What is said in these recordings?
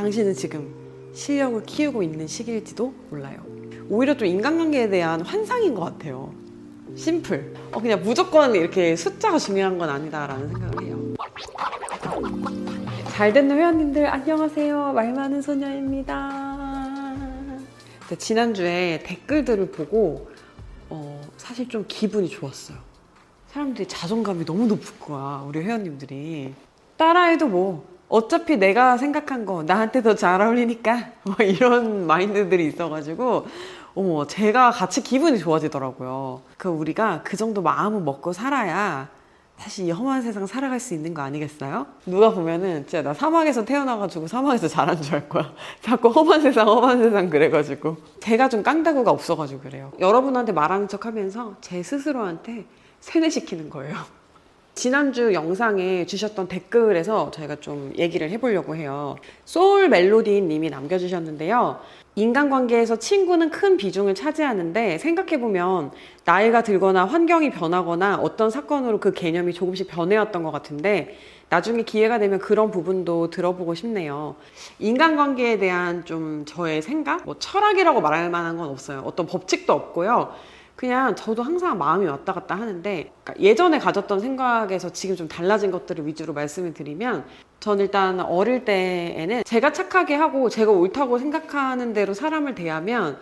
당신은 지금 실력을 키우고 있는 시기일지도 몰라요. 오히려 좀 인간관계에 대한 환상인 것 같아요. 심플. 어, 그냥 무조건 이렇게 숫자가 중요한 건 아니다라는 생각을 해요. 잘 됐는 회원님들 안녕하세요. 말 많은 소녀입니다. 지난주에 댓글들을 보고 어, 사실 좀 기분이 좋았어요. 사람들이 자존감이 너무 높을 거야. 우리 회원님들이. 따라해도 뭐 어차피 내가 생각한 거 나한테 더 잘 어울리니까 뭐 이런 마인드들이 있어가지고 어머 제가 같이 기분이 좋아지더라고요. 그 우리가 그 정도 마음을 먹고 살아야 사실 이 험한 세상 살아갈 수 있는 거 아니겠어요? 누가 보면은 진짜 나 사막에서 태어나가지고 사막에서 자란 줄 알 거야. 자꾸 험한 세상 험한 세상 그래가지고 제가 좀 깡다구가 없어가지고 그래요. 여러분한테 말하는 척 하면서 제 스스로한테 세뇌시키는 거예요. 지난주 영상에 주셨던 댓글에서 저희가 좀 얘기를 해보려고 해요. 소울 멜로디 님이 남겨주셨는데요. 인간관계에서 친구는 큰 비중을 차지하는데 생각해보면 나이가 들거나 환경이 변하거나 어떤 사건으로 그 개념이 조금씩 변해왔던 것 같은데 나중에 기회가 되면 그런 부분도 들어보고 싶네요. 인간관계에 대한 좀 저의 생각? 뭐 철학이라고 말할 만한 건 없어요. 어떤 법칙도 없고요. 그냥 저도 항상 마음이 왔다 갔다 하는데 그러니까 예전에 가졌던 생각에서 지금 좀 달라진 것들을 위주로 말씀을 드리면 전 일단 어릴 때에는 제가 착하게 하고 제가 옳다고 생각하는 대로 사람을 대하면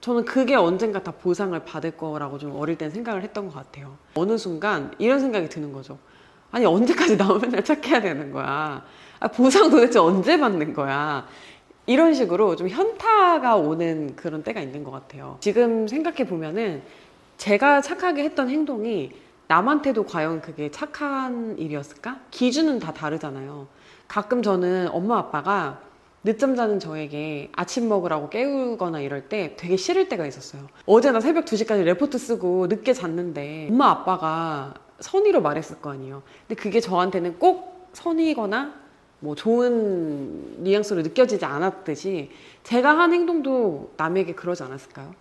저는 그게 언젠가 다 보상을 받을 거라고 좀 어릴 땐 생각을 했던 것 같아요. 어느 순간 이런 생각이 드는 거죠. 아니 언제까지 나 맨날 착해야 되는 거야. 아, 보상 도대체 언제 받는 거야. 이런 식으로 좀 현타가 오는 그런 때가 있는 것 같아요. 지금 생각해 보면은 제가 착하게 했던 행동이 남한테도 과연 그게 착한 일이었을까? 기준은 다 다르잖아요. 가끔 저는 엄마 아빠가 늦잠 자는 저에게 아침 먹으라고 깨우거나 이럴 때 되게 싫을 때가 있었어요. 어제 나 새벽 2시까지 레포트 쓰고 늦게 잤는데 엄마 아빠가 선의로 말했을 거 아니에요. 근데 그게 저한테는 꼭 선의거나 뭐 좋은 뉘앙스로 느껴지지 않았듯이 제가 한 행동도 남에게 그러지 않았을까요?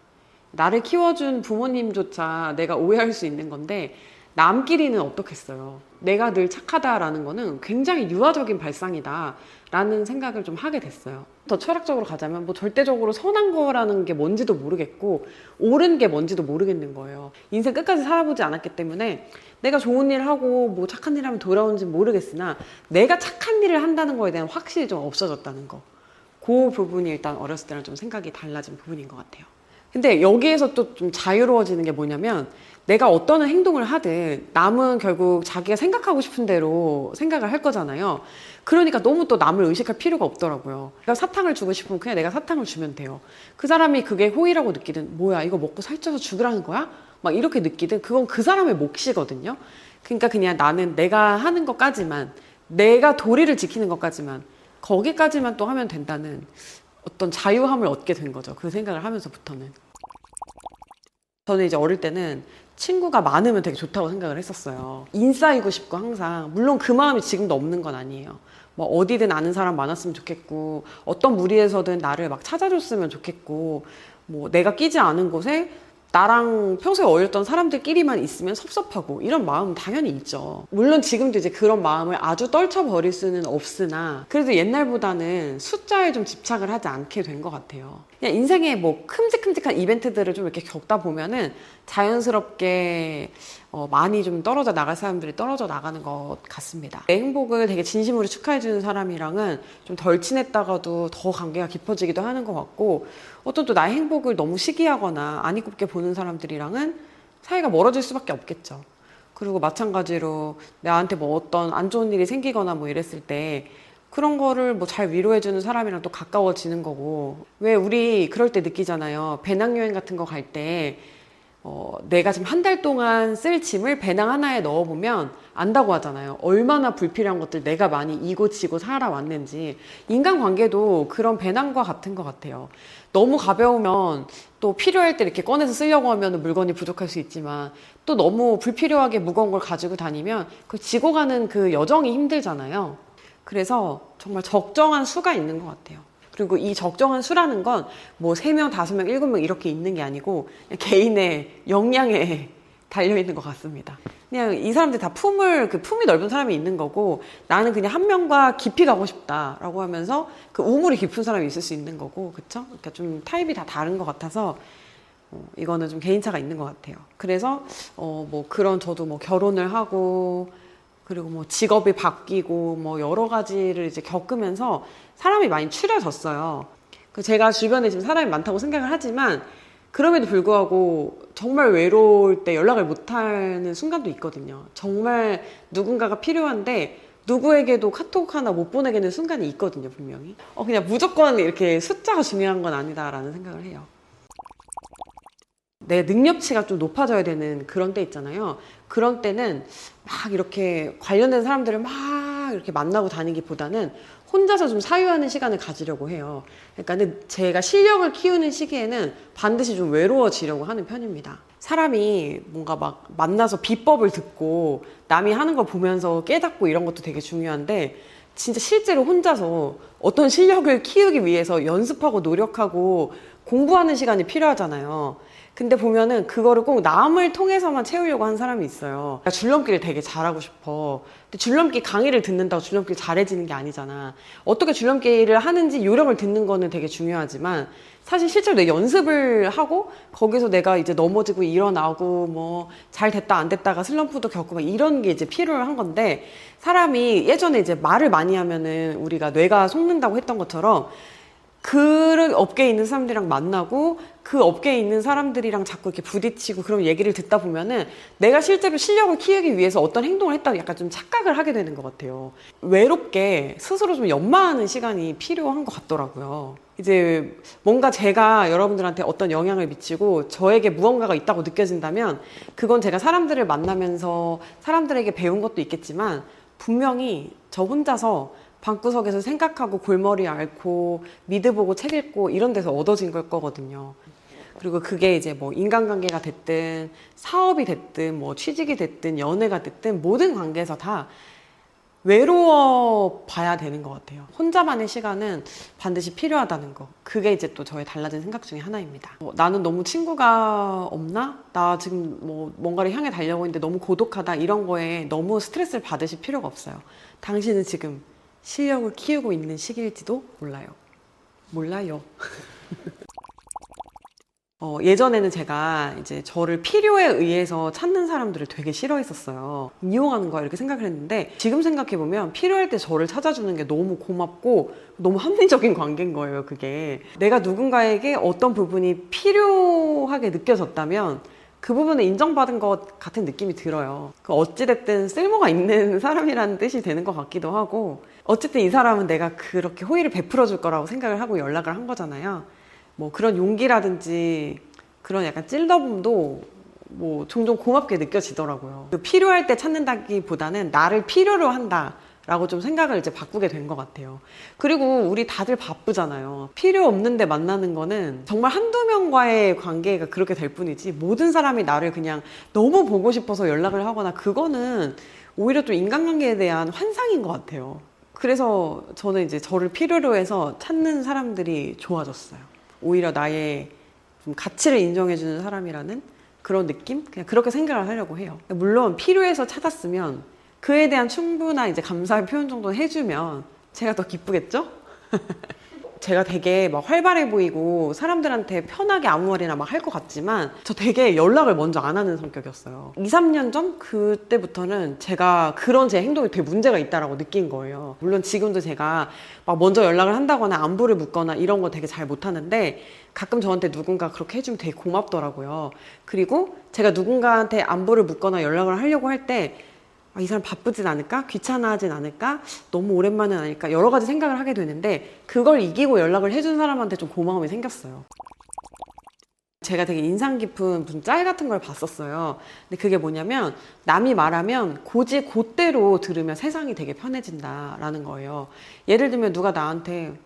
나를 키워준 부모님조차 내가 오해할 수 있는 건데 남끼리는 어떻겠어요. 내가 늘 착하다라는 거는 굉장히 유아적인 발상이다. 라는 생각을 좀 하게 됐어요. 더 철학적으로 가자면 뭐 절대적으로 선한 거라는 게 뭔지도 모르겠고 옳은 게 뭔지도 모르겠는 거예요. 인생 끝까지 살아보지 않았기 때문에 내가 좋은 일 하고 뭐 착한 일 하면 돌아오는지 모르겠으나 내가 착한 일을 한다는 거에 대한 확신이 좀 없어졌다는 거. 그 부분이 일단 어렸을 때랑 좀 생각이 달라진 부분인 것 같아요. 근데 여기에서 또 좀 자유로워지는 게 뭐냐면 내가 어떤 행동을 하든 남은 결국 자기가 생각하고 싶은 대로 생각을 할 거잖아요. 그러니까 너무 또 남을 의식할 필요가 없더라고요. 내가 사탕을 주고 싶으면 그냥 내가 사탕을 주면 돼요. 그 사람이 그게 호의라고 느끼든 뭐야 이거 먹고 살쪄서 죽으라는 거야? 막 이렇게 느끼든 그건 그 사람의 몫이거든요. 그러니까 그냥 나는 내가 하는 것까지만 내가 도리를 지키는 것까지만 거기까지만 또 하면 된다는 어떤 자유함을 얻게 된 거죠. 그 생각을 하면서부터는. 저는 이제 어릴 때는 친구가 많으면 되게 좋다고 생각을 했었어요. 인싸이고 싶고 항상. 물론 그 마음이 지금도 없는 건 아니에요. 뭐 어디든 아는 사람 많았으면 좋겠고 어떤 무리에서든 나를 막 찾아줬으면 좋겠고 뭐 내가 끼지 않은 곳에 나랑 평소에 어울렸던 사람들끼리만 있으면 섭섭하고 이런 마음은 당연히 있죠. 물론 지금도 이제 그런 마음을 아주 떨쳐버릴 수는 없으나 그래도 옛날보다는 숫자에 좀 집착을 하지 않게 된 것 같아요. 그냥 인생에 뭐 큼직큼직한 이벤트들을 좀 이렇게 겪다 보면은 자연스럽게 어, 많이 좀 떨어져 나갈 사람들이 떨어져 나가는 것 같습니다. 내 행복을 되게 진심으로 축하해주는 사람이랑은 좀 덜 친했다가도 더 관계가 깊어지기도 하는 것 같고 어떤 또 나의 행복을 너무 시기하거나 안 이롭게 보는 사람들이랑은 사이가 멀어질 수밖에 없겠죠. 그리고 마찬가지로 나한테 뭐 어떤 안 좋은 일이 생기거나 뭐 이랬을 때 그런 거를 뭐 잘 위로해주는 사람이랑 또 가까워지는 거고 왜 우리 그럴 때 느끼잖아요. 배낭여행 같은 거 갈 때 어, 내가 지금 한 달 동안 쓸 짐을 배낭 하나에 넣어보면 안다고 하잖아요. 얼마나 불필요한 것들 내가 많이 이고 지고 살아왔는지. 인간관계도 그런 배낭과 같은 것 같아요. 너무 가벼우면 또 필요할 때 이렇게 꺼내서 쓰려고 하면 물건이 부족할 수 있지만 또 너무 불필요하게 무거운 걸 가지고 다니면 그 지고 가는 그 여정이 힘들잖아요. 그래서 정말 적정한 수가 있는 것 같아요. 그리고 이 적정한 수라는 건 뭐 3명, 5명, 7명 이렇게 있는 게 아니고 개인의 역량에 달려 있는 것 같습니다. 그냥 이 사람들 다 품을 그 품이 넓은 사람이 있는 거고 나는 그냥 한 명과 깊이 가고 싶다라고 하면서 그 우물이 깊은 사람이 있을 수 있는 거고 그쵸? 그러니까 좀 타입이 다 다른 것 같아서 어, 이거는 좀 개인차가 있는 것 같아요. 그래서 어, 뭐 그런 저도 뭐 결혼을 하고 그리고 뭐 직업이 바뀌고 뭐 여러 가지를 이제 겪으면서 사람이 많이 추려졌어요. 그 제가 주변에 지금 사람이 많다고 생각을 하지만 그럼에도 불구하고 정말 외로울 때 연락을 못하는 순간도 있거든요. 정말 누군가가 필요한데 누구에게도 카톡 하나 못 보내겠는 순간이 있거든요, 분명히. 어, 그냥 무조건 이렇게 숫자가 중요한 건 아니다라는 생각을 해요. 내 능력치가 좀 높아져야 되는 그런 때 있잖아요. 그런 때는 막 이렇게 관련된 사람들을 막 이렇게 만나고 다니기보다는 혼자서 좀 사유하는 시간을 가지려고 해요. 그러니까 제가 실력을 키우는 시기에는 반드시 좀 외로워지려고 하는 편입니다. 사람이 뭔가 막 만나서 비법을 듣고 남이 하는 걸 보면서 깨닫고 이런 것도 되게 중요한데 진짜 실제로 혼자서 어떤 실력을 키우기 위해서 연습하고 노력하고 공부하는 시간이 필요하잖아요. 근데 보면은 그거를 꼭 남을 통해서만 채우려고 하는 사람이 있어요. 그러니까 줄넘기를 되게 잘하고 싶어. 근데 줄넘기 강의를 듣는다고 줄넘기 잘해지는 게 아니잖아. 어떻게 줄넘기를 하는지 요령을 듣는 거는 되게 중요하지만 사실 실제로 내 연습을 하고 거기서 내가 이제 넘어지고 일어나고 뭐 잘 됐다 안 됐다가 슬럼프도 겪고 막 이런 게 이제 필요한 건데 사람이 예전에 이제 말을 많이 하면은 우리가 뇌가 속는다고 했던 것처럼 그 업계에 있는 사람들이랑 만나고 그 업계에 있는 사람들이랑 자꾸 이렇게 부딪히고 그런 얘기를 듣다 보면은 내가 실제로 실력을 키우기 위해서 어떤 행동을 했다고 약간 좀 착각을 하게 되는 것 같아요. 외롭게 스스로 좀 연마하는 시간이 필요한 것 같더라고요. 이제 뭔가 제가 여러분들한테 어떤 영향을 미치고 저에게 무언가가 있다고 느껴진다면 그건 제가 사람들을 만나면서 사람들에게 배운 것도 있겠지만 분명히 저 혼자서 방구석에서 생각하고 골머리 앓고 미드 보고 책 읽고 이런 데서 얻어진 걸 거거든요. 그리고 그게 이제 뭐 인간관계가 됐든 사업이 됐든 뭐 취직이 됐든 연애가 됐든 모든 관계에서 다 외로워 봐야 되는 것 같아요. 혼자만의 시간은 반드시 필요하다는 거. 그게 이제 또 저의 달라진 생각 중에 하나입니다. 뭐 나는 너무 친구가 없나? 나 지금 뭐 뭔가를 향해 달려고 있는데 너무 고독하다. 이런 거에 너무 스트레스를 받으실 필요가 없어요. 당신은 지금 실력을 키우고 있는 시기일지도 몰라요. 몰라요. 어, 예전에는 제가 이제 저를 필요에 의해서 찾는 사람들을 되게 싫어했었어요. 이용하는 거야 이렇게 생각을 했는데 지금 생각해 보면 필요할 때 저를 찾아주는 게 너무 고맙고 너무 합리적인 관계인 거예요, 그게. 내가 누군가에게 어떤 부분이 필요하게 느껴졌다면 그 부분을 인정받은 것 같은 느낌이 들어요. 그 어찌됐든 쓸모가 있는 사람이라는 뜻이 되는 것 같기도 하고, 어쨌든 이 사람은 내가 그렇게 호의를 베풀어 줄 거라고 생각을 하고 연락을 한 거잖아요. 뭐 그런 용기라든지 그런 약간 찔러봄도 뭐 종종 고맙게 느껴지더라고요. 그 필요할 때 찾는다기보다는 나를 필요로 한다. 라고 좀 생각을 이제 바꾸게 된 것 같아요. 그리고 우리 다들 바쁘잖아요. 필요 없는데 만나는 거는 정말 한두 명과의 관계가 그렇게 될 뿐이지 모든 사람이 나를 그냥 너무 보고 싶어서 연락을 하거나 그거는 오히려 좀 인간관계에 대한 환상인 것 같아요. 그래서 저는 이제 저를 필요로 해서 찾는 사람들이 좋아졌어요. 오히려 나의 좀 가치를 인정해주는 사람이라는 그런 느낌? 그냥 그렇게 생각을 하려고 해요. 물론 필요해서 찾았으면 그에 대한 충분한 이제 감사의 표현 정도는 해주면 제가 더 기쁘겠죠? 제가 되게 막 활발해 보이고 사람들한테 편하게 아무 말이나 막 할 것 같지만 저 되게 연락을 먼저 안 하는 성격이었어요. 2, 3년 전 그때부터는 제가 그런 제 행동이 되게 문제가 있다라고 느낀 거예요. 물론 지금도 제가 막 먼저 연락을 한다거나 안부를 묻거나 이런 거 되게 잘 못하는데 가끔 저한테 누군가 그렇게 해주면 되게 고맙더라고요. 그리고 제가 누군가한테 안부를 묻거나 연락을 하려고 할때 아, 이 사람 바쁘진 않을까? 귀찮아하진 않을까? 너무 오랜만에 하니까 여러 가지 생각을 하게 되는데 그걸 이기고 연락을 해준 사람한테 좀 고마움이 생겼어요. 제가 되게 인상 깊은 무슨 짤 같은 걸 봤었어요. 근데 그게 뭐냐면 남이 말하면 고지 곧대로 들으면 세상이 되게 편해진다라는 거예요. 예를 들면 누가 나한테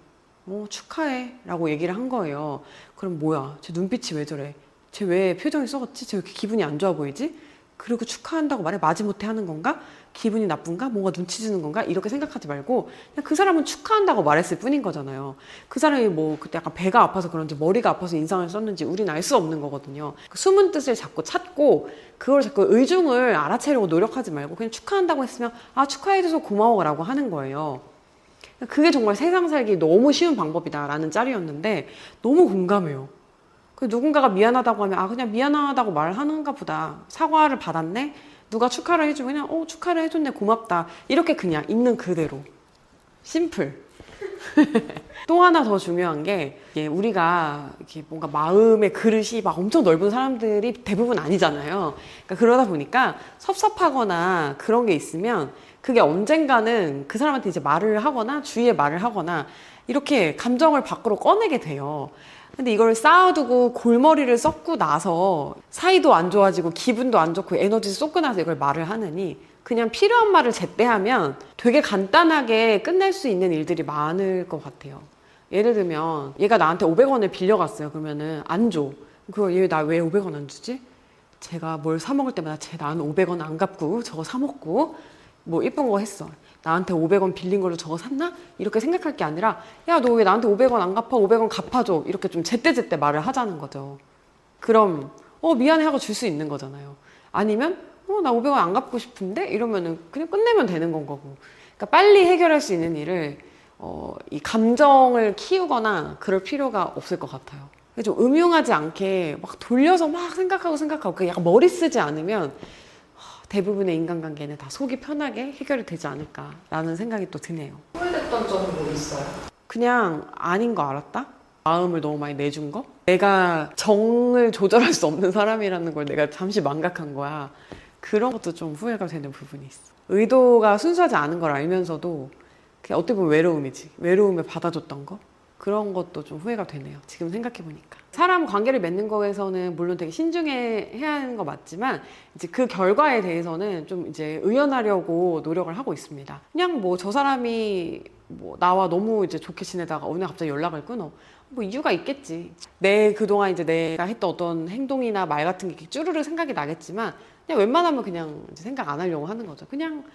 뭐 축하해 라고 얘기를 한 거예요. 그럼 뭐야? 제 눈빛이 왜 저래? 쟤 왜 표정이 썩었지? 쟤 왜 이렇게 기분이 안 좋아 보이지? 그리고 축하한다고 말해 마지못해 하는 건가? 기분이 나쁜가? 뭔가 눈치 주는 건가? 이렇게 생각하지 말고 그냥 그 사람은 축하한다고 말했을 뿐인 거잖아요. 그 사람이 뭐 그때 약간 배가 아파서 그런지 머리가 아파서 인상을 썼는지 우리는 알수 없는 거거든요. 그 숨은 뜻을 자꾸 찾고 그걸 자꾸 의중을 알아채려고 노력하지 말고 그냥 축하한다고 했으면 아 축하해줘서 고마워라고 하는 거예요. 그게 정말 세상 살기 너무 쉬운 방법이다라는 짤이었는데 너무 공감해요. 그 누군가가 미안하다고 하면 아 그냥 미안하다고 말하는가 보다. 사과를 받았네? 누가 축하를 해주면 그냥 어 축하를 해줬네 고맙다. 이렇게 그냥 있는 그대로. 심플. 또 하나 더 중요한 게 예, 우리가 이렇게 뭔가 마음의 그릇이 막 엄청 넓은 사람들이 대부분 아니잖아요. 그러니까 그러다 보니까 섭섭하거나 그런 게 있으면 그게 언젠가는 그 사람한테 이제 말을 하거나 주위에 말을 하거나 이렇게 감정을 밖으로 꺼내게 돼요. 근데 이걸 쌓아두고 골머리를 썩고 나서 사이도 안 좋아지고 기분도 안 좋고 에너지 쏟고 나서 이걸 말을 하느니 그냥 필요한 말을 제때 하면 되게 간단하게 끝낼 수 있는 일들이 많을 것 같아요. 예를 들면 얘가 나한테 500원을 빌려갔어요. 그러면은 안 줘. 그거 얘 나 왜 500원 안 주지? 제가 뭘 사 먹을 때마다 쟤 나는 500원 안 갚고 저거 사 먹고 뭐 이쁜 거 했어. 나한테 500원 빌린 걸로 저거 샀나? 이렇게 생각할 게 아니라 야 너 왜 나한테 500원 안 갚아? 500원 갚아줘. 이렇게 좀 제때제때 말을 하자는 거죠. 그럼 어 미안해 하고 줄 수 있는 거잖아요. 아니면 어 나 500원 안 갚고 싶은데 이러면은 그냥 끝내면 되는 건 거고. 그러니까 빨리 해결할 수 있는 일을 어, 이 감정을 키우거나 그럴 필요가 없을 것 같아요. 좀 음흉하지 않게 막 돌려서 막 생각하고 생각하고 그 약간 머리 쓰지 않으면 대부분의 인간관계는 다 속이 편하게 해결이 되지 않을까라는 생각이 또 드네요. 후회됐던 점은 뭐 있어요? 그냥 아닌 거 알았다? 마음을 너무 많이 내준 거? 내가 정을 조절할 수 없는 사람이라는 걸 내가 잠시 망각한 거야. 그런 것도 좀 후회가 되는 부분이 있어. 의도가 순수하지 않은 걸 알면서도 그냥 어떻게 보면 외로움이지. 외로움을 받아줬던 거? 그런 것도 좀 후회가 되네요. 지금 생각해보니까. 사람 관계를 맺는 거에서는 물론 되게 신중해야 하는 거 맞지만 이제 그 결과에 대해서는 좀 이제 의연하려고 노력을 하고 있습니다. 그냥 뭐 저 사람이 뭐 나와 너무 이제 좋게 지내다가 어느 날 갑자기 연락을 끊어. 뭐 이유가 있겠지. 내 그동안 이제 내가 했던 어떤 행동이나 말 같은 게 쭈르르 생각이 나겠지만 그냥 웬만하면 그냥 생각 안 하려고 하는 거죠. 그냥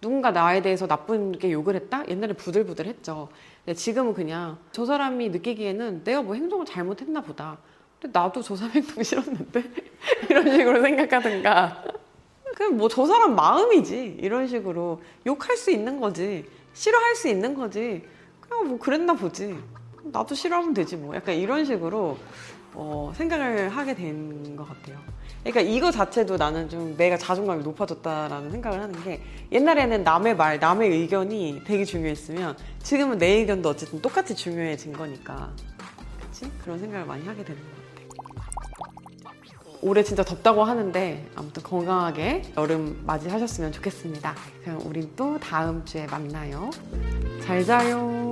누군가 나에 대해서 나쁘게 욕을 했다? 옛날에 부들부들 했죠. 근데 지금은 그냥 저 사람이 느끼기에는 내가 뭐 행동을 잘못했나 보다. 근데 나도 저 사람 행동 싫었는데? 이런 식으로 생각하든가. 그냥 뭐 저 사람 마음이지. 이런 식으로 욕할 수 있는 거지. 싫어할 수 있는 거지. 그냥 뭐 그랬나 보지. 나도 싫어하면 되지 뭐. 약간 이런 식으로 어, 생각을 하게 된 것 같아요. 그러니까 이거 자체도 나는 좀 내가 자존감이 높아졌다라는 생각을 하는 게 옛날에는 남의 말, 남의 의견이 되게 중요했으면 지금은 내 의견도 어쨌든 똑같이 중요해진 거니까. 그치? 그런 생각을 많이 하게 되는 것 같아요. 올해 진짜 덥다고 하는데 아무튼 건강하게 여름 맞이하셨으면 좋겠습니다. 그럼 우린 또 다음 주에 만나요. 잘 자요. 잘 자요.